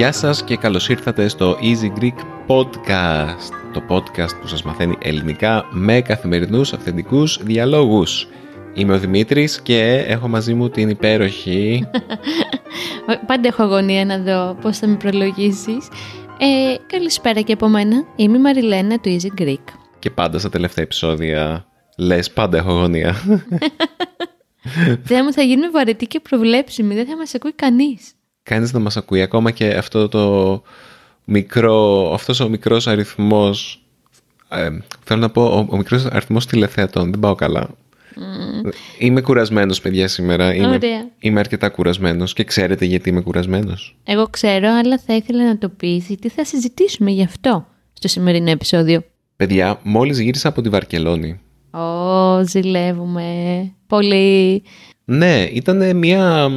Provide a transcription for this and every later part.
Γεια σας και καλώς ήρθατε στο Easy Greek Podcast, το podcast που σας μαθαίνει ελληνικά με καθημερινούς αυθεντικούς διαλόγους. Είμαι ο Δημήτρης και έχω μαζί μου την υπέροχη... Πάντα έχω αγωνία να δω πώς θα με προλογίσεις. Ε, καλησπέρα και από μένα. Είμαι η Μαριλένα του Easy Greek. Και πάντα στα τελευταία επεισόδια λες πάντα έχω αγωνία. Δεν μου θα γίνουμε βαρετοί και προβλέψιμοι. Δεν θα μας ακούει κανείς κανείς να μας ακούει. Ακόμα και αυτό το μικρό, αυτός ο μικρός αριθμός, ε, θέλω να πω, ο, ο μικρός αριθμός τηλεθεατών, δεν πάω καλά. Mm. Είμαι κουρασμένος παιδιά σήμερα. Είμαι, είμαι αρκετά κουρασμένος και ξέρετε γιατί είμαι κουρασμένος. Εγώ ξέρω, αλλά θα ήθελα να το πεις τι θα συζητήσουμε γι' αυτό στο σημερινό επεισόδιο. Παιδιά, μόλις γύρισα από τη Βαρκελόνη. Ω, ζηλεύουμε. Πολύ. Ναι, ήταν μια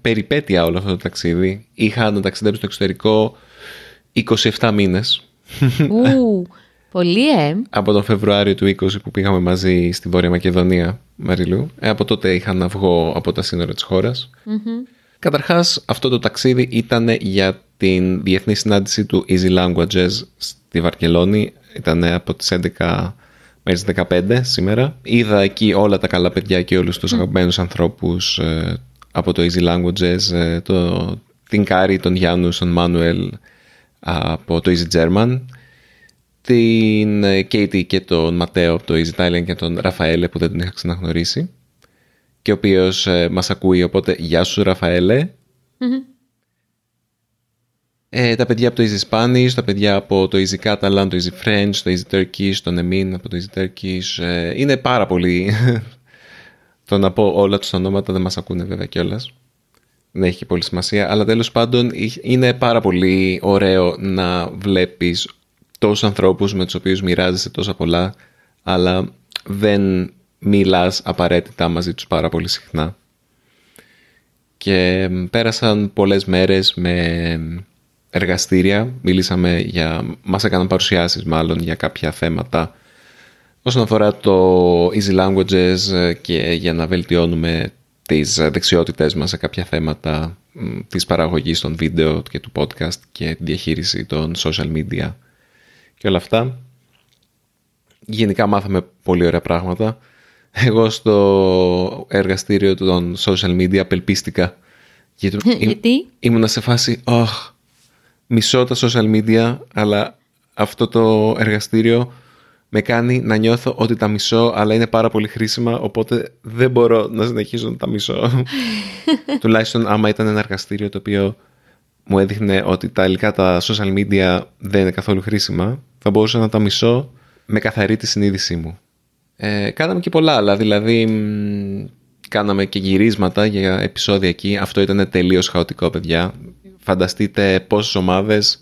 περιπέτεια όλο αυτό το ταξίδι. Είχα να ταξιδέψω στο εξωτερικό 27 μήνες. Ου, πολύ ε. Από τον Φεβρουάριο του 20 που πήγαμε μαζί στη Βόρεια Μακεδονία, Μαριλού. Ε, από τότε είχα να βγω από τα σύνορα της χώρας. mm Καταρχάς, αυτό το ταξίδι ήταν για την διεθνή συνάντηση του Easy Languages στη Βαρκελόνη. Ήταν από τις 11 μέχρι 15 σήμερα. Είδα εκεί όλα τα καλά παιδιά και όλους τους mm. αγαπημένους ανθρώπους ε, από το Easy Languages, ε, το, την Κάρη, τον Γιάννου, τον Μάνουελ από το Easy German, την Κέιτι και τον Ματέο από το Easy Italian και τον Ραφαέλε που δεν τον είχα ξαναγνωρίσει και ο οποίος ε, μας ακούει, οπότε γεια σου Ραφαέλε. Ε, τα παιδιά από το Easy Spanish, τα παιδιά από το Easy Catalan, το Easy French, το Easy Turkish, το Emin από το Easy Turkish. Ε, είναι πάρα πολύ. το να πω όλα τους ονόματα δεν μας ακούνε βέβαια κιόλας. Δεν έχει πολύ σημασία. Αλλά τέλος πάντων είναι πάρα πολύ ωραίο να βλέπεις τόσους ανθρώπους με τους οποίους μοιράζεσαι τόσα πολλά, αλλά δεν μιλάς απαραίτητα μαζί τους πάρα πολύ συχνά. Και πέρασαν πολλές μέρες με εργαστήρια, μιλήσαμε για, μας έκαναν παρουσιάσεις μάλλον για κάποια θέματα. Όσον αφορά το easy languages και για να βελτιώνουμε τις δεξιότητες μας σε κάποια θέματα της παραγωγής των βίντεο και του podcast και τη διαχείριση των social media και όλα αυτά. Γενικά μάθαμε πολύ ωραία πράγματα. Εγώ στο εργαστήριο των social media απελπίστηκα. Γιατί; Ήμουνα σε φάση, oh, μισώ τα social media, αλλά αυτό το εργαστήριο με κάνει να νιώθω ότι τα μισώ, αλλά είναι πάρα πολύ χρήσιμα, οπότε δεν μπορώ να συνεχίσω να τα μισώ. Τουλάχιστον άμα ήταν ένα εργαστήριο το οποίο μου έδειχνε ότι τα υλικά τα social media δεν είναι καθόλου χρήσιμα, θα μπορούσα να τα μισώ με καθαρή τη συνείδησή μου. Ε, κάναμε και πολλά άλλα, δηλαδή κάναμε και γυρίσματα για επεισόδια εκεί. Αυτό ήταν τελείως χαοτικό, παιδιά φανταστείτε πόσες ομάδες,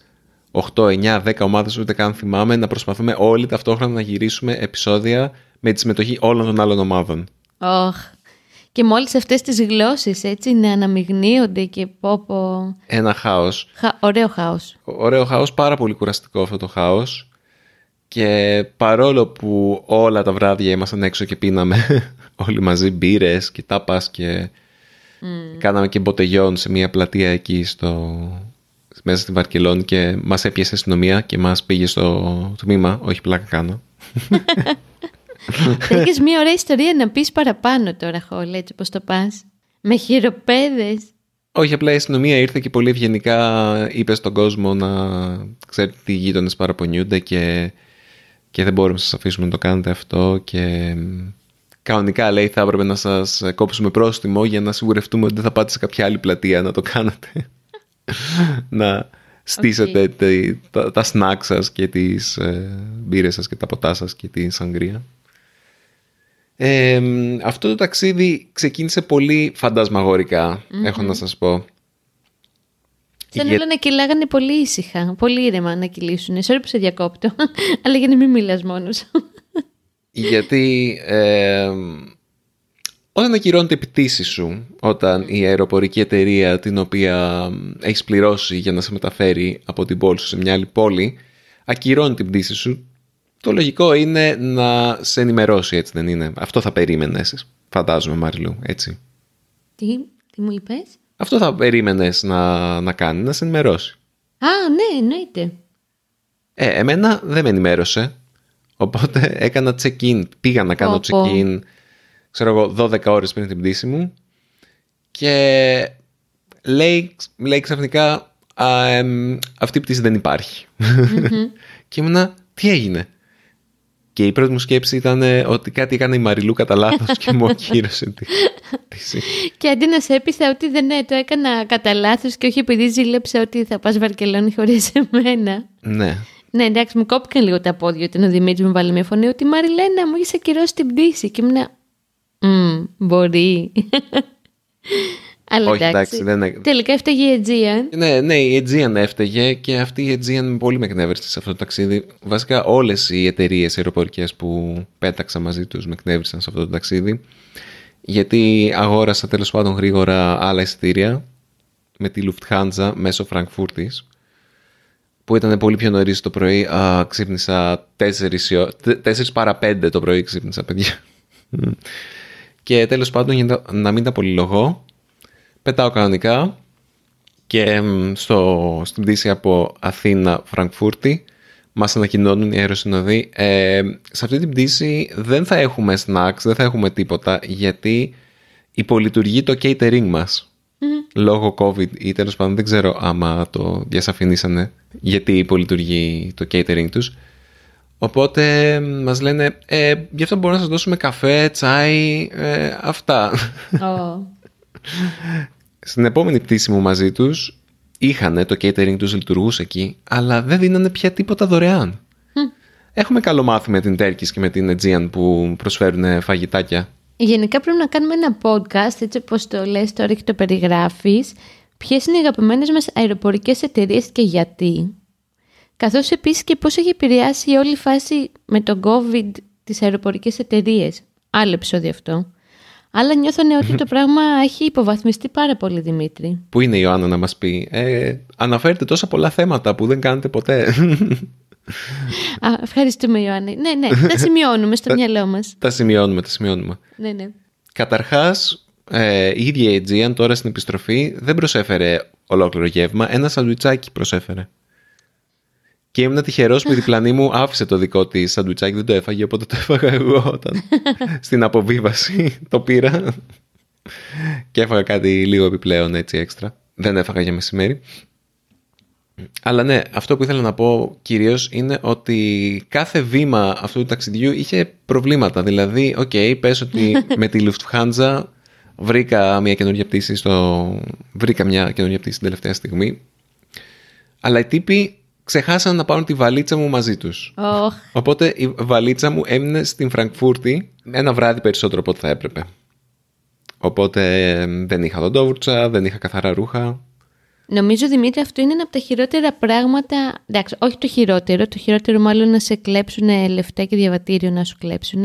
8, 9, 10 ομάδες ούτε καν θυμάμαι, να προσπαθούμε όλοι ταυτόχρονα να γυρίσουμε επεισόδια με τη συμμετοχή όλων των άλλων ομάδων. Όχ. Και μόλις αυτές τις γλώσσες έτσι να αναμειγνύονται και πω πω... Ένα χάος. Ωραίο χάος. Ωραίο χάος, πάρα πολύ κουραστικό αυτό το χάος. Και παρόλο που όλα τα βράδια ήμασταν έξω και πίναμε όλοι μαζί μπύρες και τάπας και Mm. Κάναμε και μποτεγιόν σε μια πλατεία εκεί στο, μέσα στη Βαρκελόνη και μας έπιασε αστυνομία και μας πήγε στο τμήμα. Όχι πλάκα κάνω. Έχεις μια ωραία ιστορία να πεις παραπάνω τώρα, Χόλ, έτσι πώς το πας. Με χειροπέδες. Όχι, απλά η αστυνομία ήρθε και πολύ ευγενικά είπε στον κόσμο να ξέρετε τι γείτονες παραπονιούνται και, και δεν μπορούμε να σας αφήσουμε να το κάνετε αυτό και κανονικά λέει θα έπρεπε να σας κόψουμε πρόστιμο για να σιγουρευτούμε ότι δεν θα πάτε σε κάποια άλλη πλατεία να το κάνετε. να στήσετε τα, τα σνακ σας και τις ε, μπύρες σας και τα ποτά σας και τη σαγκρία. αυτό το ταξίδι ξεκίνησε πολύ έχω να σας πω. Σαν όλα να κυλάγανε πολύ ήσυχα, πολύ ήρεμα να κυλήσουν. Sorry που σε διακόπτω, αλλά για να μην μιλάς μόνος γιατί ε, όταν ακυρώνεται η πτήση σου, όταν η αεροπορική εταιρεία την οποία έχεις πληρώσει για να σε μεταφέρει από την πόλη σου σε μια άλλη πόλη, ακυρώνει την πτήση σου, το λογικό είναι να σε ενημερώσει, έτσι δεν είναι; Αυτό θα περίμενες, φαντάζομαι Μαριλού, έτσι. Τι, τι μου είπες; Αυτό θα περίμενες να, να κάνει, να σε ενημερώσει. Α, ναι, εννοείται. Ε, εμένα δεν με ενημέρωσε. Οπότε έκανα check-in. Πήγα να κάνω check-in, ξέρω εγώ, 12 ώρες πριν την πτήση μου. Και λέει, λέει ξαφνικά, αυτή η πτήση δεν υπάρχει. και ήμουνα, τι έγινε. Και η πρώτη μου σκέψη ήταν ότι κάτι έκανε η Μαριλού κατά λάθος και μου ακύρωσε τη πτήση. Και αντί να σε έπεισα ότι δεν ναι, το έκανα κατά λάθος και όχι επειδή ζήλεψε ότι θα πας Βαρκελόνη χωρίς εμένα. Ναι. Ναι, εντάξει, μου κόπηκαν λίγο τα πόδια όταν ο Δημήτρης μου βάλει μια φωνή ότι Μαριλένα μου έχεις ακυρώσει την πτήση. Και ήμουν. Mm, μπορεί. Αλλά Όχι, εντάξει, δεν... Τελικά έφταιγε η Aegean. Ναι, ναι, η Aegean έφταιγε και αυτή η Aegean πολύ με εκνεύρισε σε αυτό το ταξίδι. Βασικά όλες οι εταιρείες αεροπορικές που πέταξα μαζί τους με εκνεύρισαν σε αυτό το ταξίδι. Γιατί αγόρασα τέλος πάντων γρήγορα άλλα εισιτήρια με τη Lufthansa μέσω Φραγκφούρτης που ήταν πολύ πιο νωρίς το πρωί. Α, ξύπνησα 4, 4 παρα 5 το πρωί ξύπνησα, παιδιά. και τέλος πάντων, για να μην τα πολυλογώ, πετάω κανονικά και στο, στην πτήση από Αθήνα Φραγκφούρτη μας ανακοινώνουν οι αεροσυνοδοί ε, σε αυτή την πτήση δεν θα έχουμε snacks, δεν θα έχουμε τίποτα γιατί υπολειτουργεί το catering μας λόγω COVID ή τέλος πάντων δεν ξέρω άμα το διασαφηνίσανε γιατί υπολειτουργεί το catering τους. Οπότε μας λένε, ε, γι' αυτό μπορούμε να σας δώσουμε καφέ, τσάι, ε, αυτά. Oh. Στην επόμενη πτήση μου μαζί τους είχανε το catering τους λειτουργούσε εκεί, αλλά δεν δίνανε πια τίποτα δωρεάν. Έχουμε καλό μάθημα με την Τέρκης και με την Aegean που προσφέρουν φαγητάκια. Γενικά πρέπει να κάνουμε ένα podcast, έτσι όπως το λες τώρα και το περιγράφεις, ποιες είναι οι αγαπημένες μας αεροπορικές εταιρείες και γιατί; Καθώς επίσης και πώς έχει επηρεάσει όλη η φάση με τον COVID τις αεροπορικές εταιρείες. Άλλο επεισόδιο αυτό. Αλλά νιώθω ότι το πράγμα έχει υποβαθμιστεί πάρα πολύ, Δημήτρη. Πού είναι η Ιωάννα να μας πει; Ε, αναφέρετε τόσα πολλά θέματα που δεν κάνετε ποτέ. Α, ευχαριστούμε Ιωάννη. Ναι, ναι, τα σημειώνουμε στο μυαλό μας. Τα σημειώνουμε, τα σημειώνουμε. Ναι, ναι. Καταρχάς, ε, η ίδια η Aegean τώρα στην επιστροφή δεν προσέφερε ολόκληρο γεύμα, ένα σαντουιτσάκι προσέφερε. Και ήμουν τυχερός που η διπλανή μου άφησε το δικό της σαντουιτσάκι, δεν το έφαγε, οπότε το έφαγα εγώ όταν στην αποβίβαση το πήρα. και έφαγα κάτι λίγο επιπλέον έτσι έξτρα. Δεν έφαγα για μεσημέρι. Αλλά ναι, αυτό που ήθελα να πω κυρίως είναι ότι κάθε βήμα αυτού του ταξιδιού είχε προβλήματα. Δηλαδή, OK, okay, πες ότι με τη Lufthansa βρήκα μια καινούργια πτήση στο... βρήκα μια καινούργια πτήση την τελευταία στιγμή. Αλλά οι τύποι ξεχάσαν να πάρουν τη βαλίτσα μου μαζί τους. Oh. Οπότε η βαλίτσα μου έμεινε στην Φραγκφούρτη ένα βράδυ περισσότερο από ό,τι θα έπρεπε. Οπότε δεν είχα δοντόβουρτσα, δεν είχα καθαρά ρούχα. Νομίζω, Δημήτρη, αυτό είναι ένα από τα χειρότερα πράγματα. Εντάξει, όχι το χειρότερο. Το χειρότερο, μάλλον να σε κλέψουν λεφτά και διαβατήριο να σου κλέψουν.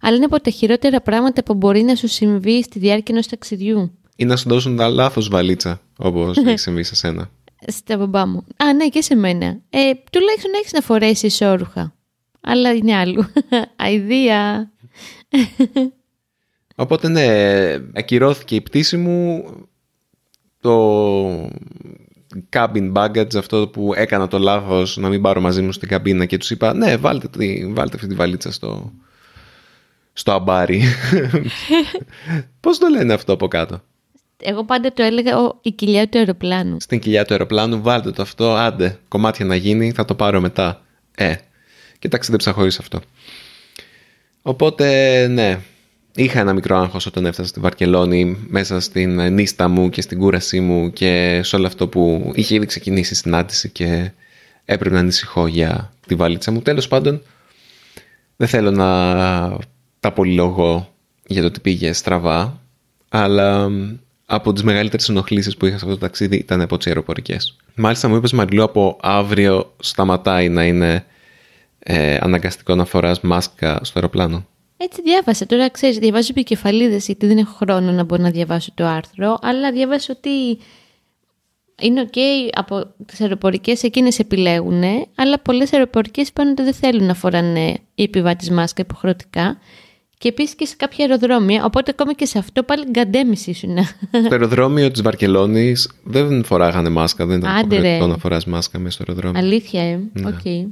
Αλλά είναι από τα χειρότερα πράγματα που μπορεί να σου συμβεί στη διάρκεια ενός ταξιδιού. Ή να σου δώσουν τα λάθος βαλίτσα, όπως έχει συμβεί σε σένα. Στα μπαμπά μου. Α, ναι, και σε μένα. Ε, τουλάχιστον έχεις να φορέσεις ισόρουχα. Αλλά είναι άλλου. Αιδία. Οπότε ναι, ακυρώθηκε η πτήση μου το cabin baggage, αυτό που έκανα το λάθος να μην πάρω μαζί μου στην καμπίνα και τους είπα ναι βάλτε, βάλτε αυτή τη βαλίτσα στο, στο αμπάρι. Πώς το λένε αυτό από κάτω; Εγώ πάντα το έλεγα η κοιλιά του αεροπλάνου. Στην κοιλιά του αεροπλάνου βάλτε το αυτό, άντε, κομμάτια να γίνει, θα το πάρω μετά. Ε, και ταξίδεψα χωρίς αυτό. Οπότε, ναι, Είχα ένα μικρό άγχος όταν έφτασα στη Βαρκελόνη μέσα στην νύστα μου και στην κούρασή μου και σε όλο αυτό που είχε ήδη ξεκινήσει η συνάντηση και έπρεπε να ανησυχώ για τη βαλίτσα μου. Τέλος πάντων, δεν θέλω να τα πολυλογώ για το ότι πήγε στραβά, αλλά από τις μεγαλύτερες ενοχλήσεις που είχα σε αυτό το ταξίδι ήταν από τις αεροπορικές. Μάλιστα μου είπες Μαριλού από αύριο σταματάει να είναι ε, αναγκαστικό να φοράς μάσκα στο αεροπλάνο. Έτσι διάβασα. Τώρα ξέρεις, διαβάζω επικεφαλίδες γιατί δεν έχω χρόνο να μπορώ να διαβάσω το άρθρο, αλλά διάβασα ότι είναι ok από τις αεροπορικές εκείνες επιλέγουν, αλλά πολλές αεροπορικές είπαν ότι δεν θέλουν να φοράνε οι επιβάτες μάσκα υποχρεωτικά και επίσης και σε κάποια αεροδρόμια, οπότε ακόμα και σε αυτό πάλι γκαντέμης ήσουν. Στο αεροδρόμιο της Βαρκελόνης δεν φοράγανε μάσκα, δεν ήταν υποχρεωτικό να φοράς μάσκα μέσα στο αεροδρόμιο. Αλήθεια, ε. Ναι. OK. Okay.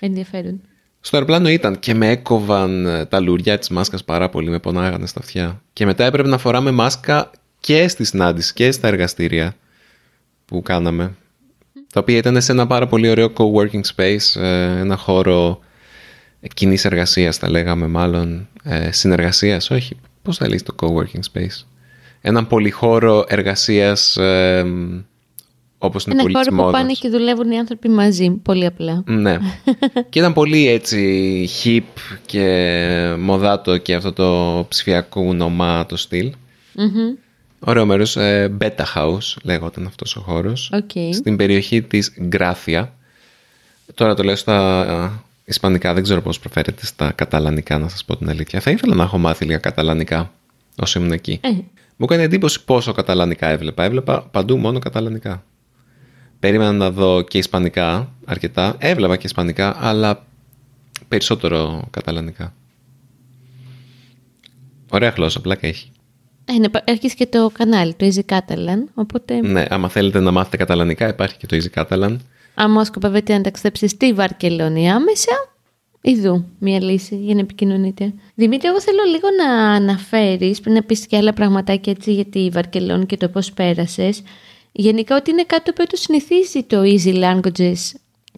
Ενδιαφέρον. Στο αεροπλάνο ήταν και με έκοβαν ε, τα λουριά της μάσκας πάρα πολύ, με πονάγανε στα αυτιά. Και μετά έπρεπε να φοράμε μάσκα και στη συνάντηση και στα εργαστήρια που κάναμε. Τα οποία ήταν σε ένα πάρα πολύ ωραίο co-working space, ε, ένα χώρο κοινής εργασίας, τα λέγαμε μάλλον, ε, συνεργασίας, όχι, πώς θα λέει το co-working space; Έναν πολυχώρο εργασίας ε, όπως είναι Ένα πολύ χώρο που πάνε και δουλεύουν οι άνθρωποι μαζί, πολύ απλά. Ναι. και ήταν πολύ έτσι hip και μοδάτο και αυτό το ψηφιακό νομά το στυλ. mm Ωραίο μέρος. Ε, Beta House λέγονταν αυτός ο χώρος. Okay. Στην περιοχή της Γκράφια. Τώρα το λέω στα Ισπανικά, δεν ξέρω πώς προφέρεται στα καταλανικά, να σας πω την αλήθεια. Θα ήθελα να έχω μάθει λίγα καταλανικά όσο ήμουν εκεί. Ε. Μου έκανε εντύπωση πόσο καταλανικά έβλεπα. Έβλεπα παντού μόνο καταλανικά. Περίμενα να δω και ισπανικά αρκετά. Έβλεπα και ισπανικά, αλλά περισσότερο καταλανικά. Ωραία γλώσσα, πλάκα έχει. Ε, ναι, έχεις και το κανάλι, το Easy Catalan, οπότε... Ναι, άμα θέλετε να μάθετε καταλανικά, υπάρχει και το Easy Catalan. Αν σκοπεύετε να ταξιδέψετε στη Βαρκελόνη άμεσα, Ιδού μια λύση για να επικοινωνείτε. Δημήτρη, εγώ θέλω λίγο να αναφέρεις, πριν να πεις και άλλα πραγματάκια έτσι για τη Βαρκελόνη και το πώς πέρασες, γενικά ότι είναι κάτι που το συνηθίζει το Easy Languages,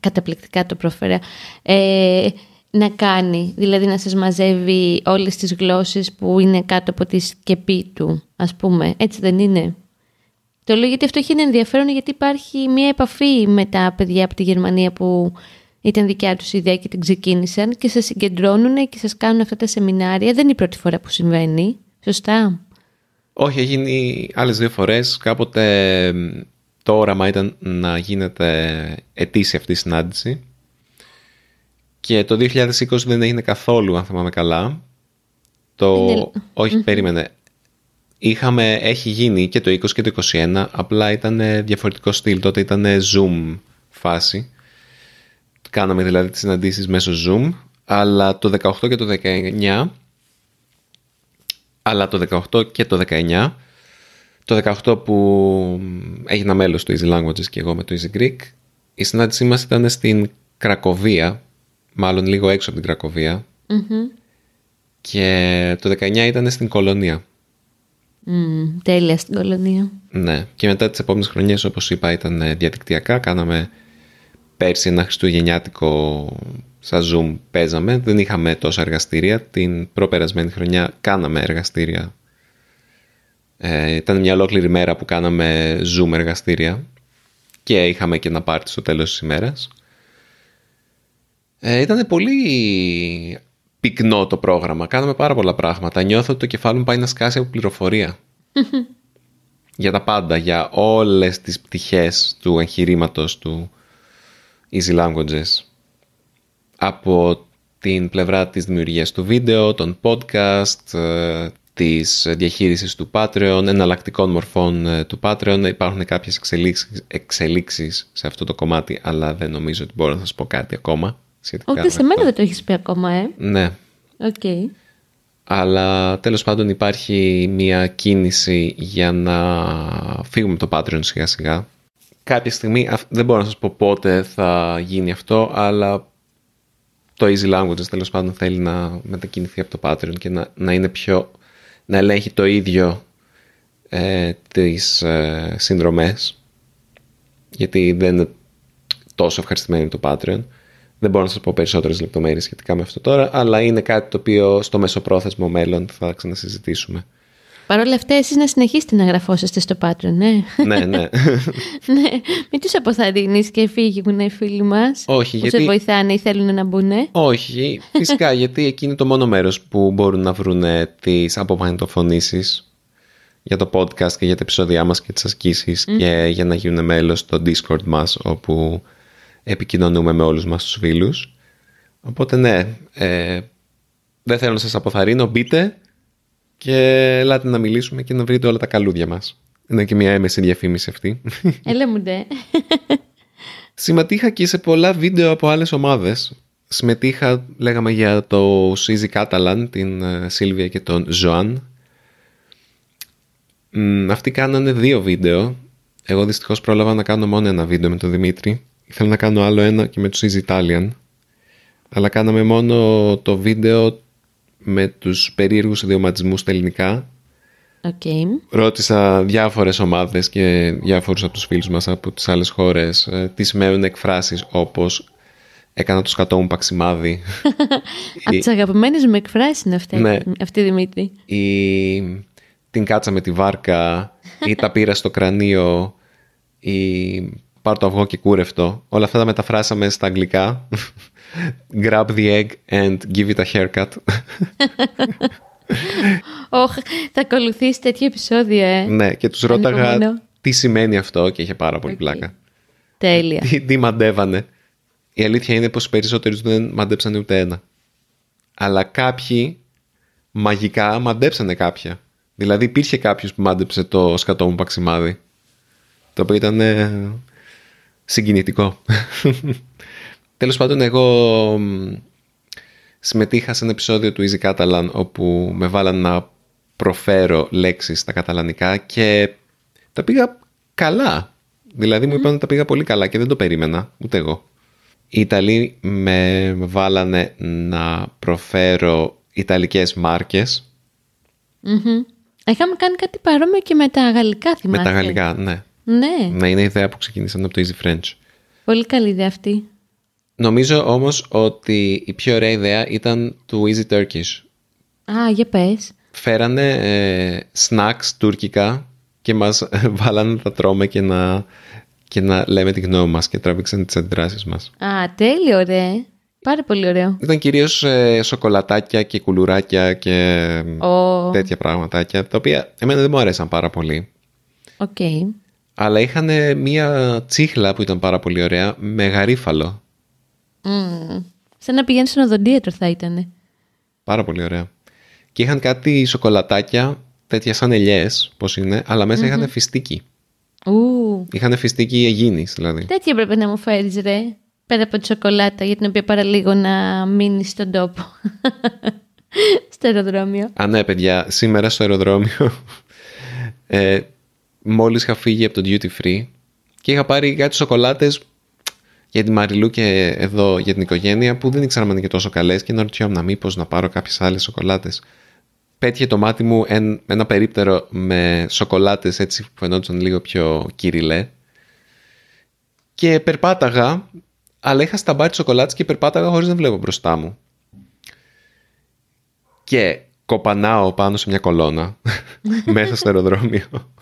καταπληκτικά το προφέρα, ε, να κάνει, δηλαδή να σας μαζεύει όλες τις γλώσσες που είναι κάτω από τη σκεπή του, ας πούμε. Έτσι δεν είναι; Το λέω γιατί αυτό έχει ενδιαφέρον γιατί υπάρχει μια επαφή με τα παιδιά από τη Γερμανία που ήταν δικιά τους ιδέα και την ξεκίνησαν και σας συγκεντρώνουν και σας κάνουν αυτά τα σεμινάρια. Δεν είναι η πρώτη φορά που συμβαίνει. Σωστά; Όχι, έχει γίνει άλλες δύο φορές. Κάποτε το όραμα ήταν να γίνεται ετήσια αυτή η συνάντηση. Και το 2020 δεν έγινε καθόλου, αν θυμάμαι καλά. Το... Όχι, περίμενε. Είχαμε, έχει γίνει και το 20 και το 21, απλά ήταν διαφορετικό στυλ. Τότε ήταν Zoom φάση. Κάναμε δηλαδή τις συναντήσεις μέσω Zoom, αλλά το 18 και το 19, αλλά το 18 και το 19, το 18 που έγινα μέλος του Easy Languages και εγώ με το Easy Greek, η συνάντησή μας ήταν στην Κρακοβία, μάλλον λίγο έξω από την κρακοβια και το 19 ήταν στην Κολονία. Mm, τέλεια στην κολονία. Ναι. Και μετά τις επόμενες χρονιές, όπως είπα, ήταν ε, διαδικτυακά. Κάναμε πέρσι ένα χριστουγεννιάτικο σαν Zoom παίζαμε. Δεν είχαμε τόσα εργαστήρια. Την προπερασμένη χρονιά κάναμε εργαστήρια. Ε, ήταν μια ολόκληρη μέρα που κάναμε Zoom εργαστήρια και είχαμε και ένα πάρτι στο τέλος της ημέρας. Ε, ήταν πολύ πυκνό το πρόγραμμα. Κάναμε πάρα πολλά πράγματα. Νιώθω ότι το κεφάλι μου πάει να σκάσει από πληροφορία. για τα πάντα, για όλες τις πτυχές του εγχειρήματος του Easy Languages. Από την πλευρά της δημιουργίας του βίντεο, των podcast, ε, της διαχείρισης του Patreon, εναλλακτικών μορφών ε, του Patreon. Υπάρχουν κάποιες εξελίξεις, εξελίξεις σε αυτό το κομμάτι, αλλά δεν νομίζω ότι μπορώ να σας πω κάτι ακόμα. Όχι, σε μένα δεν το έχεις πει ακόμα, ε. Ναι. Okay. Αλλά τέλος πάντων υπάρχει μια κίνηση για να φύγουμε από το Patreon σιγά σιγά. Κάποια στιγμή, δεν μπορώ να σας πω πότε θα γίνει αυτό, αλλά το Easy Languages τέλος πάντων θέλει να μετακινηθεί από το Patreon και να, να είναι πιο, να ελέγχει το ίδιο ε, τις ε, συνδρομές γιατί δεν είναι τόσο ευχαριστημένη το Patreon δεν μπορώ να σας πω περισσότερες λεπτομέρειες σχετικά με αυτό τώρα, αλλά είναι κάτι το οποίο στο μεσοπρόθεσμο μέλλον θα ξανασυζητήσουμε. Παρ' όλα αυτά, εσείς να συνεχίσετε να γραφόσαστε στο Patreon, ναι. ναι, ναι. ναι. Μην τους αποθαρρύνεις και φύγουν οι φίλοι μας Όχι, που γιατί... σε βοηθάνε ή θέλουν να μπουν. Όχι, φυσικά, γιατί εκεί είναι το μόνο μέρος που μπορούν να βρουν τις απομαγνητοφωνήσεις για το podcast και για τα επεισόδια μας και τις ασκήσεις και για να γίνουν μέλος στο Discord μας όπου επικοινωνούμε με όλους μας τους φίλους. Οπότε ναι, ε, δεν θέλω να σας αποθαρρύνω, μπείτε και ελάτε να μιλήσουμε και να βρείτε όλα τα καλούδια μας. Είναι και μια έμεση διαφήμιση αυτή. Έλα μου ντε. Συμμετείχα και σε πολλά βίντεο από άλλες ομάδες. Συμμετείχα, λέγαμε για το Easy Catalan, την ε, Σίλβια και τον Ζωάν. Αυτοί κάνανε δύο βίντεο. Εγώ δυστυχώς πρόλαβα να κάνω μόνο ένα βίντεο με τον Δημήτρη. Ήθελα να κάνω άλλο ένα και με τους Easy Italian. Αλλά κάναμε μόνο το βίντεο με τους περίεργους ιδιωματισμούς στα ελληνικά. Okay. Ρώτησα διάφορες ομάδες και διάφορους από τους φίλους μας από τις άλλες χώρες ε, τι σημαίνουν εκφράσεις όπως έκανα το σκατό μου παξιμάδι. από τις αγαπημένες μου εκφράσεις είναι αυτή, ναι. αυτή Δημήτρη. Ή την κάτσα με τη βάρκα ή τα πήρα στο κρανίο ή πάρ το αυγό και κούρευτο. Όλα αυτά τα μεταφράσαμε στα αγγλικά. Grab the egg and give it a haircut. Όχι, θα ακολουθήσει τέτοιο επεισόδιο, ε. Ναι, και τους ρώταγα τι σημαίνει αυτό και είχε πάρα πολύ πλάκα. Τέλεια. Τι, τι μαντεύανε. Η αλήθεια είναι πως οι περισσότεροι δεν μαντέψανε ούτε ένα. Αλλά κάποιοι μαγικά μαντέψανε κάποια. Δηλαδή υπήρχε κάποιος που μάντεψε το σκατό μου παξιμάδι. Το οποίο ήταν συγκινητικό. Τέλος πάντων εγώ συμμετείχα σε ένα επεισόδιο του Easy Catalan όπου με βάλαν να προφέρω λέξεις στα καταλανικά και τα πήγα καλά. Δηλαδή μου είπαν ότι τα πήγα πολύ καλά και δεν το περίμενα, ούτε εγώ. Οι Ιταλοί με βάλανε να προφέρω Ιταλικές μάρκες. Είχαμε κάνει κάτι παρόμοιο και με τα γαλλικά θυμάσαι; Με τα γαλλικά, ναι. Ναι. Να είναι η ιδέα που ξεκίνησαν από το Easy French. Πολύ καλή ιδέα αυτή. Νομίζω όμως ότι η πιο ωραία ιδέα ήταν του Easy Turkish. Α, για πες. Φέρανε ε, snacks τουρκικά και μας βάλανε να τα τρώμε και να, και να λέμε τη γνώμη μας και τράβηξαν τις αντιδράσεις μας. Α, τέλειο ρε. Πάρα πολύ ωραίο. Ήταν κυρίως ε, σοκολατάκια και κουλουράκια και oh. τέτοια πραγματάκια, τα οποία εμένα δεν μου αρέσαν πάρα πολύ. Οκ. Αλλά είχαν μία τσίχλα που ήταν πάρα πολύ ωραία με γαρίφαλο. Mm. Σαν να πηγαίνεις στον οδοντίατρο θα ήταν. Πάρα πολύ ωραία. Και είχαν κάτι σοκολατάκια, τέτοια σαν ελιές, πώς είναι, αλλά μέσα mm-hmm. είχαν φιστίκι. Ου. Είχαν φιστίκι Αιγίνης, δηλαδή. Τέτοια έπρεπε να μου φέρεις, ρε. Πέρα από τη σοκολάτα, για την οποία παραλίγο να μείνεις στον τόπο. στο αεροδρόμιο. Α, ναι, παιδιά, σήμερα στο αεροδρόμιο, ε, μόλις είχα φύγει από το duty free και είχα πάρει κάτι σοκολάτες για τη Μαριλού και εδώ για την οικογένεια που δεν ήξερα αν είναι και τόσο καλές και να ρωτιόμουν μήπως να πάρω κάποιες άλλες σοκολάτες. Πέτυχε το μάτι μου ένα περίπτερο με σοκολάτες έτσι που φαινόταν λίγο πιο κυριλέ και περπάταγα αλλά είχα σταμπάρει τη σοκολάτες και περπάταγα χωρίς να βλέπω μπροστά μου. Και κοπανάω πάνω σε μια κολόνα μέσα στο αεροδρόμιο.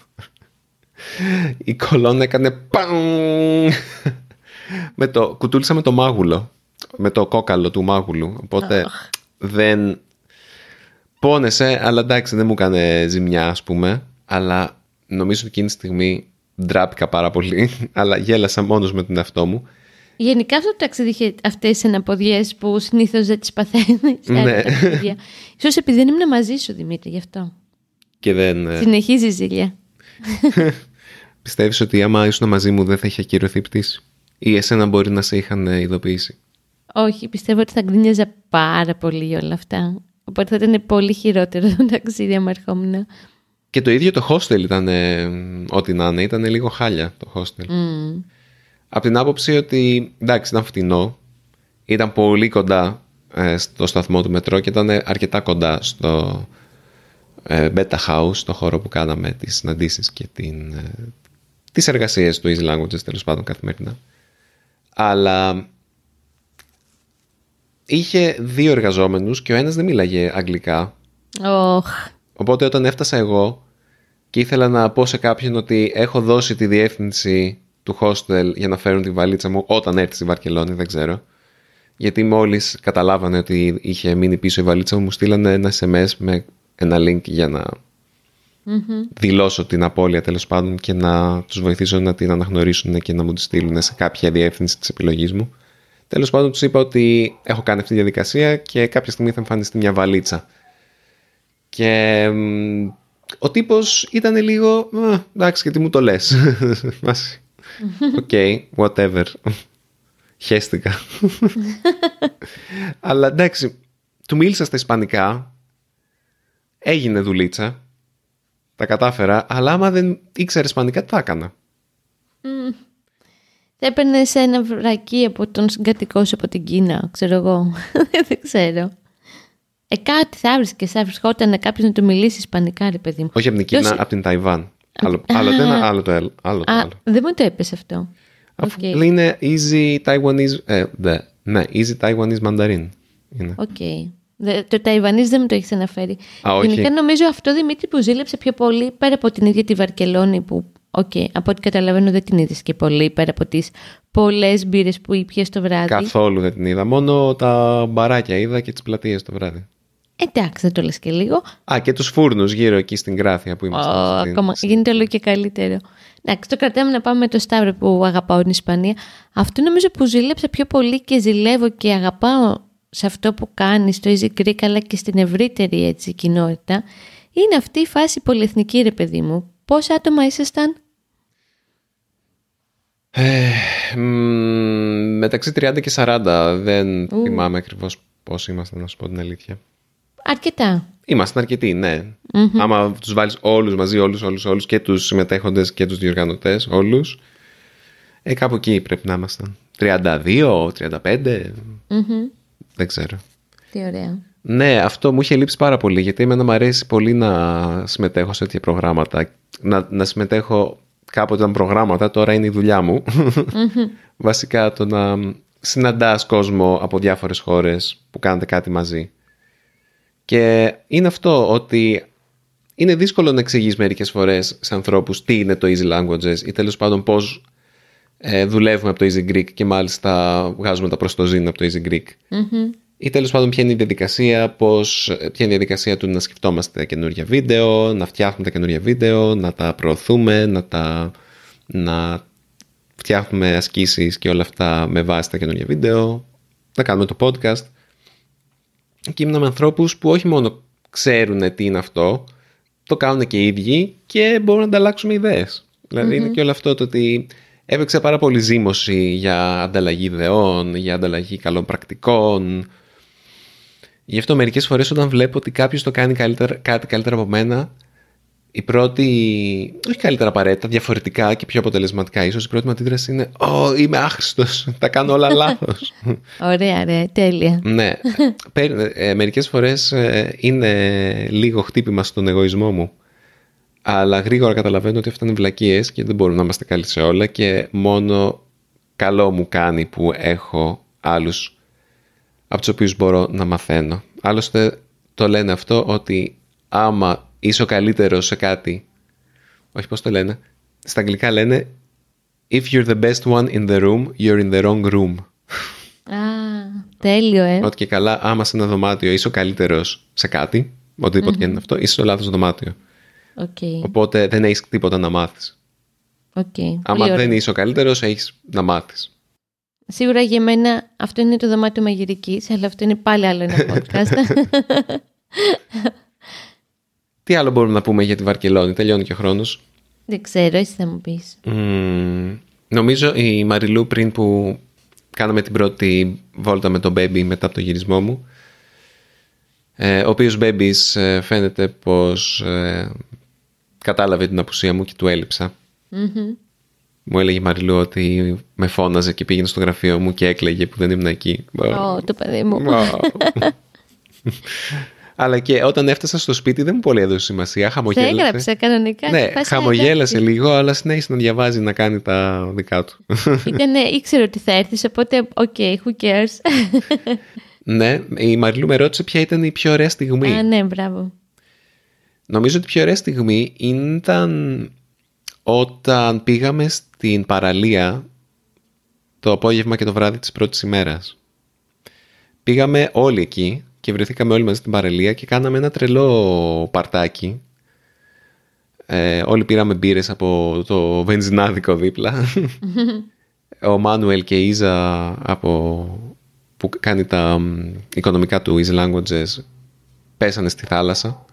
Η κολόνα έκανε παμ με το, κουτούλησα με το μάγουλο. Με το κόκαλο του μάγουλου. Οπότε δεν. Πόνεσε, αλλά εντάξει, δεν μου έκανε ζημιά, ας πούμε. Αλλά νομίζω ότι εκείνη τη στιγμή ντράπηκα πάρα πολύ. αλλά γέλασα μόνος με τον εαυτό μου. Γενικά αυτό το ταξίδι είχε αυτές τι αναποδιές που συνήθως δεν τις παθαίνει. Ναι. σω επειδή δεν ήμουν μαζί σου, Δημήτρη, γι' αυτό. Και δεν. Ε, Συνεχίζεις η ζήλια. Πιστεύεις ότι άμα ήσουν μαζί μου δεν θα είχε ακυρωθεί η πτήση; Ή εσένα μπορεί να σε είχαν ειδοποιήσει; Όχι, πιστεύω ότι θα γκρίνιαζα πάρα πολύ όλα αυτά. Οπότε θα ήταν πολύ χειρότερο το ταξίδι μου ερχόμουν. Και το ίδιο το hostel ήταν, ό,τι να είναι, ήταν λίγο χάλια το hostel. Mm. Από την άποψη ότι, εντάξει, ήταν φτηνό, ήταν πολύ κοντά ε, στο σταθμό του μετρό και ήταν αρκετά κοντά στο ε, Beta House, το χώρο που κάναμε τις συναντήσεις και την, ε, τις εργασίες του Easy Languages, τέλος πάντων, καθημερινά αλλά είχε δύο εργαζόμενους και ο ένας δεν μίλαγε αγγλικά. Oh. Οπότε όταν έφτασα εγώ και ήθελα να πω σε κάποιον ότι έχω δώσει τη διεύθυνση του hostel για να φέρουν τη βαλίτσα μου όταν έρθει στη Βαρκελόνη, δεν ξέρω. Γιατί μόλις καταλάβανε ότι είχε μείνει πίσω η βαλίτσα μου, μου στείλανε ένα SMS με ένα link για να mm δηλώσω την απώλεια τέλος πάντων και να τους βοηθήσω να την αναγνωρίσουν και να μου τη στείλουν σε κάποια διεύθυνση της επιλογής μου. Τέλος πάντων τους είπα ότι έχω κάνει αυτή τη διαδικασία και κάποια στιγμή θα εμφανιστεί μια βαλίτσα. Και μ, ο τύπος ήταν λίγο, «Α, εντάξει γιατί μου το λες. Βάση. OK, whatever. Χέστηκα. Αλλά εντάξει, του μίλησα στα ισπανικά, έγινε δουλίτσα, τα κατάφερα, αλλά άμα δεν ήξερες ισπανικά τι θα έκανα; Θα έπαιρνες ένα βρακί από τον συγκατοικό σου από την Κίνα, ξέρω εγώ. Δεν ξέρω. Ε, κάτι θα βρίσκε, θα βρισκόταν κάποιος να του μιλήσει Ισπανικά, ρε παιδί μου. Όχι από την Κίνα, Ποιος- από την Ταϊβάν. Άλλο, άλλο το ένα, άλλο το άλλο. άλλο, το Α, άλλο. δεν μου το έπεσε αυτό. Αφού Οκ. είναι easy Taiwanese. Ε, δε, ναι, easy Taiwanese Mandarin. Είναι. Οκ. Δε- Το Taiwanese δεν μου το έχεις αναφέρει. Α, όχι. Γενικά νομίζω αυτό Δημήτρη που ζήλεψε πιο πολύ πέρα από την ίδια τη Βαρκελόνη που, οκ, από ό,τι καταλαβαίνω δεν την είδες και πολύ πέρα από τις πολλές μπύρες που ήπιες το βράδυ. Καθόλου δεν την είδα. Μόνο τα μπαράκια είδα και τις πλατείες το βράδυ. Εντάξει, δεν το λες και λίγο. Α, και τους φούρνους γύρω εκεί στην Γράφια που Ω, είμαστε. ακόμα γίνεται όλο και καλύτερο. Εντάξει, το κρατάμε να πάμε με το Σταύρο που αγαπάω την Ισπανία. Αυτό νομίζω που ζήλεψα πιο πολύ και ζηλεύω και αγαπάω σε αυτό που κάνεις στο Easy Greek αλλά και στην ευρύτερη έτσι, κοινότητα είναι αυτή η φάση πολυεθνική ρε παιδί μου. Πόσα άτομα ήσασταν; Ε, μ, μεταξύ 30 και 40. Δεν θυμάμαι ακριβώς πώς είμαστε, να σου πω την αλήθεια. Αρκετά. Ήμασταν αρκετοί, ναι. Άμα τους βάλεις όλους μαζί, όλους, όλους, όλους και τους συμμετέχοντες και τους διοργανωτές, όλους, ε, κάπου εκεί πρέπει να ήμασταν. 32, 35, δεν ξέρω. Τι ωραία. Ναι, αυτό μου είχε λείψει πάρα πολύ, γιατί εμένα μου αρέσει πολύ να συμμετέχω σε τέτοια προγράμματα. Να, να συμμετέχω κάποτε ήταν προγράμματα, τώρα είναι η δουλειά μου. Βασικά το να συναντάς κόσμο από διάφορες χώρες που κάνετε κάτι μαζί. Και είναι αυτό ότι είναι δύσκολο να εξηγείς μερικές φορές σε ανθρώπους τι είναι το Easy Languages ή τέλος πάντων πώς ε, δουλεύουμε από το Easy Greek και μάλιστα βγάζουμε τα προστοζήν από το Easy Greek. Ή τέλος πάντων ποια είναι η διαδικασία, πώς, ποια είναι η διαδικασία του να σκεφτόμαστε καινούργια βίντεο, να φτιάχνουμε τα καινούργια βίντεο, να τα προωθούμε, να, τα, να φτιάχνουμε ασκήσεις και όλα αυτά με βάση τα καινούργια βίντεο, να κάνουμε το podcast. Και ήμουν με ανθρώπους που όχι μόνο ξέρουν τι είναι αυτό, το κάνουν και οι ίδιοι και μπορούν να ανταλλάξουμε ιδέες. Δηλαδή είναι και όλο αυτό το ότι έπαιξε πάρα πολύ ζήμωση για ανταλλαγή ιδεών, για ανταλλαγή καλών πρακτικών. Γι' αυτό μερικές φορές όταν βλέπω ότι κάποιος το κάνει καλύτερα, κάτι καλύτερα από μένα, η πρώτη, όχι καλύτερα απαραίτητα, διαφορετικά και πιο αποτελεσματικά ίσως, η πρώτη μου αντίδραση είναι «Ω, είμαι άχρηστος, τα κάνω όλα λάθος». Ωραία, ωραία, τέλεια. ναι, παίρνει- ε, μερικές φορές ε, είναι λίγο χτύπημα στον εγωισμό μου. Αλλά γρήγορα καταλαβαίνω ότι αυτά είναι βλακίες και δεν μπορούμε να είμαστε καλοί σε όλα και μόνο καλό μου κάνει που έχω άλλους από τους οποίους μπορώ να μαθαίνω. Άλλωστε το λένε αυτό ότι άμα είσαι ο καλύτερος σε κάτι, όχι πώς το λένε, στα αγγλικά λένε If you're the best one in the room, you're in the wrong room. Α, τέλειο, ε. Ότι και καλά, άμα σε ένα δωμάτιο είσαι ο καλύτερος σε κάτι, οτιδήποτε και είναι αυτό, είσαι στο λάθος δωμάτιο. Οκ, Οπότε δεν έχεις τίποτα να μάθεις. οκ. Άμα Πολύ ωραία. δεν είσαι ο καλύτερος, έχεις να μάθεις. Σίγουρα για μένα αυτό είναι το δωμάτιο μαγειρικής, αλλά αυτό είναι πάλι άλλο ένα podcast. Τι άλλο μπορούμε να πούμε για τη Βαρκελόνη, τελειώνει και ο χρόνος. Δεν ξέρω, εσύ θα μου πεις. Μμμ, νομίζω η Μαριλού πριν που κάναμε την πρώτη βόλτα με τον Baby μετά από το γυρισμό μου, ε, ο οποίος Babies ε, φαίνεται πως ε, κατάλαβε την απουσία μου και του έλειψα. Μου έλεγε η Μαριλού ότι με φώναζε και πήγαινε στο γραφείο μου και έκλαιγε που δεν ήμουν εκεί. Ω, το παιδί μου. Wow. Αλλά και όταν έφτασα στο σπίτι δεν μου πολύ έδωσε σημασία. Θα Χαμογέλασε. έγραψε κανονικά. Ναι, και φάση, χαμογέλασε εντάξει. λίγο, αλλά συνέχισε να διαβάζει να κάνει τα δικά του. Ήτανε, ήξερε ότι θα έρθεις, οπότε, OK, who cares. ναι, η Μαριλού με ρώτησε ποια ήταν η πιο ωραία στιγμή. Α, ναι, μπράβο. Νομίζω ότι η πιο ωραία στιγμή ήταν όταν πήγαμε στην παραλία το απόγευμα και το βράδυ της πρώτης ημέρας. Πήγαμε όλοι εκεί και βρεθήκαμε όλοι μαζί στην παραλία και κάναμε ένα τρελό παρτάκι. Ε, όλοι πήραμε μπύρες από το βενζινάδικο δίπλα. ο Μάνουελ και η Ίζα από, που κάνει τα οικονομικά του Easy Languages πέσανε στη θάλασσα.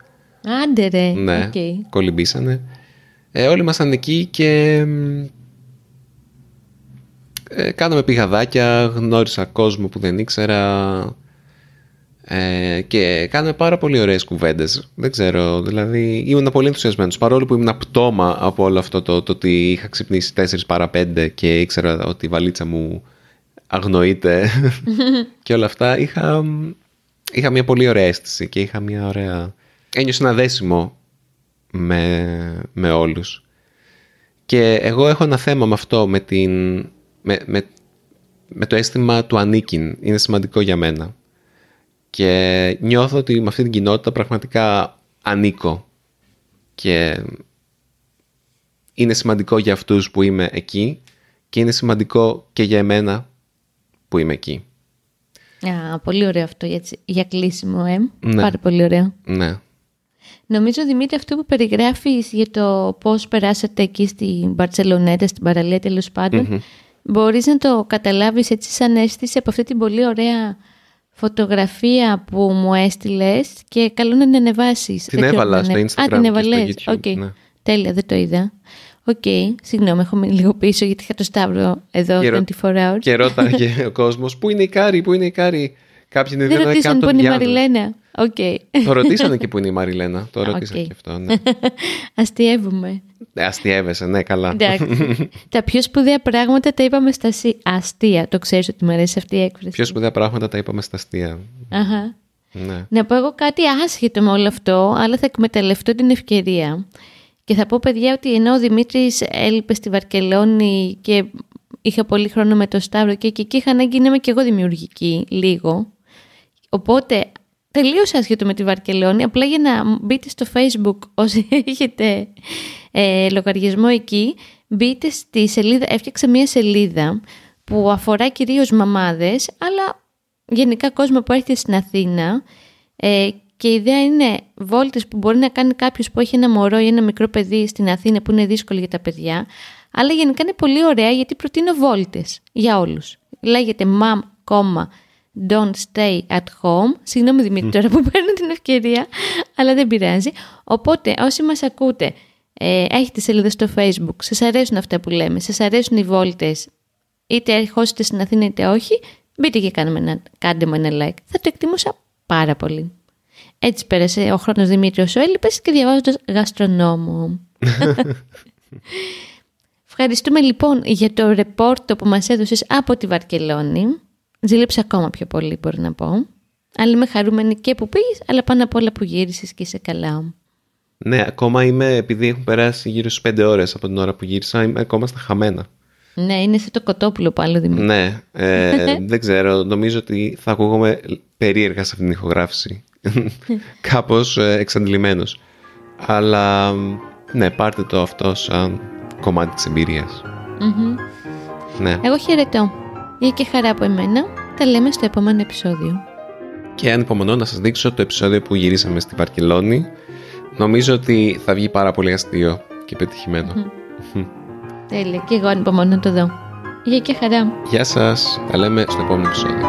Άντε ρε. Ναι, okay. κολυμπήσανε. Ε, όλοι ήμασταν εκεί και ε, κάναμε πηγαδάκια, γνώρισα κόσμο που δεν ήξερα ε, και κάναμε πάρα πολύ ωραίες κουβέντες. Δεν ξέρω, δηλαδή ήμουν πολύ ενθουσιασμένος παρόλο που ήμουν πτώμα από όλο αυτό το, το ότι είχα ξυπνήσει 4 παρα 5 και ήξερα ότι η βαλίτσα μου αγνοείται και όλα αυτά είχα, είχα μια πολύ ωραία αίσθηση και είχα μια ωραία... Ένιωσα ένα δέσιμο με, με όλους. Και εγώ έχω ένα θέμα με αυτό, με, την, με, με, με το αίσθημα του ανήκειν. Είναι σημαντικό για μένα. Και νιώθω ότι με αυτή την κοινότητα πραγματικά ανήκω. Και είναι σημαντικό για αυτούς που είμαι εκεί και είναι σημαντικό και για εμένα που είμαι εκεί. Α, πολύ ωραίο αυτό για, για κλείσιμο, ε. Ναι. Πάρα πολύ ωραίο. Ναι. Νομίζω, Δημήτρη, αυτό που περιγράφεις για το πώς περάσατε εκεί στην Μπαρτσελονέτα, στην παραλία τέλος μπορείς να το καταλάβεις έτσι σαν αίσθηση από αυτή την πολύ ωραία φωτογραφία που μου έστειλες και καλό να την ανεβάσεις. Την έβαλα στο Instagram. Α, την έβαλες. Okay. Ναι. Τέλεια, δεν το είδα. OK, okay. συγγνώμη, έχω μείνει λίγο πίσω γιατί είχα το Σταύρο εδώ και 24 hours. Και ρώταγε ο κόσμος, Πού είναι η Κάρη, Πού είναι η Κάρη; Κάποιοι είναι δεν ρωτήσαν πού είναι η Μαριλένα. Okay. Το ρωτήσανε και πού είναι η Μαριλένα. Το ρωτήσαν okay. και αυτό. Ναι. Αστειεύουμε. Ε, αστειεύεσαι, ναι, καλά. τα πιο σπουδαία πράγματα τα είπαμε στα αστεία. Το ξέρεις ότι μου αρέσει αυτή η έκφραση. Πιο σπουδαία πράγματα τα είπαμε στα αστεία. Αχα. Ναι. Να πω εγώ κάτι άσχετο με όλο αυτό, αλλά θα εκμεταλλευτώ την ευκαιρία. Και θα πω, παιδιά, ότι ενώ ο Δημήτρης έλειπε στη Βαρκελόνη και είχα πολύ χρόνο με το Σταύρο και εκεί είχα ανάγκη να είμαι και εγώ δημιουργική λίγο. Οπότε τελείω άσχετο με τη Βαρκελόνη, απλά για να μπείτε στο facebook όσοι έχετε ε, λογαριασμό εκεί, μπείτε στη σελίδα, έφτιαξα μια σελίδα που αφορά κυρίως μαμάδες, αλλά γενικά κόσμο που έρχεται στην Αθήνα ε, και η ιδέα είναι βόλτες που μπορεί να κάνει κάποιος που έχει ένα μωρό ή ένα μικρό παιδί στην Αθήνα που είναι δύσκολο για τα παιδιά, αλλά γενικά είναι πολύ ωραία γιατί προτείνω βόλτες για όλους. Λέγεται mom, don't stay at home. Συγγνώμη Δημήτρη τώρα που παίρνω την ευκαιρία, αλλά δεν πειράζει. Οπότε όσοι μας ακούτε, ε, έχετε σελίδα στο facebook, σας αρέσουν αυτά που λέμε, σας αρέσουν οι βόλτες, είτε ερχόσετε στην Αθήνα είτε όχι, μπείτε και κάνουμε ένα, κάντε μου ένα like. Θα το εκτιμούσα πάρα πολύ. Έτσι πέρασε ο χρόνος Δημήτριος ο έλειπες και διαβάζοντας γαστρονόμο. Ευχαριστούμε λοιπόν για το ρεπόρτο που μας έδωσες από τη Βαρκελόνη. Ζήλεψα ακόμα πιο πολύ μπορώ να πω. Αλλά είμαι χαρούμενη και που πήγες, αλλά πάνω απ' όλα που γύρισες και είσαι καλά. Ναι, ακόμα είμαι, επειδή έχουν περάσει γύρω στις 5 ώρες από την ώρα που γύρισα, είμαι ακόμα στα χαμένα. Ναι, είναι σε το κοτόπουλο πάλι Δημήτρη. Ναι, ε, δεν ξέρω, νομίζω ότι θα ακούγομαι περίεργα σε αυτήν την ηχογράφηση. Κάπως ε, εξαντλημένος. Αλλά ναι, πάρτε το αυτό σαν κομμάτι της εμπειριας Ναι. Εγώ χαιρετώ. Για και χαρά από εμένα. Τα λέμε στο επόμενο επεισόδιο. Και ανυπομονώ να σας δείξω το επεισόδιο που γυρίσαμε στη Βαρκελόνη. Νομίζω ότι θα βγει πάρα πολύ αστείο και πετυχημένο. Τέλεια. Και εγώ ανυπομονώ να το δω. Γεια και χαρά. Γεια σας. Τα λέμε στο επόμενο επεισόδιο.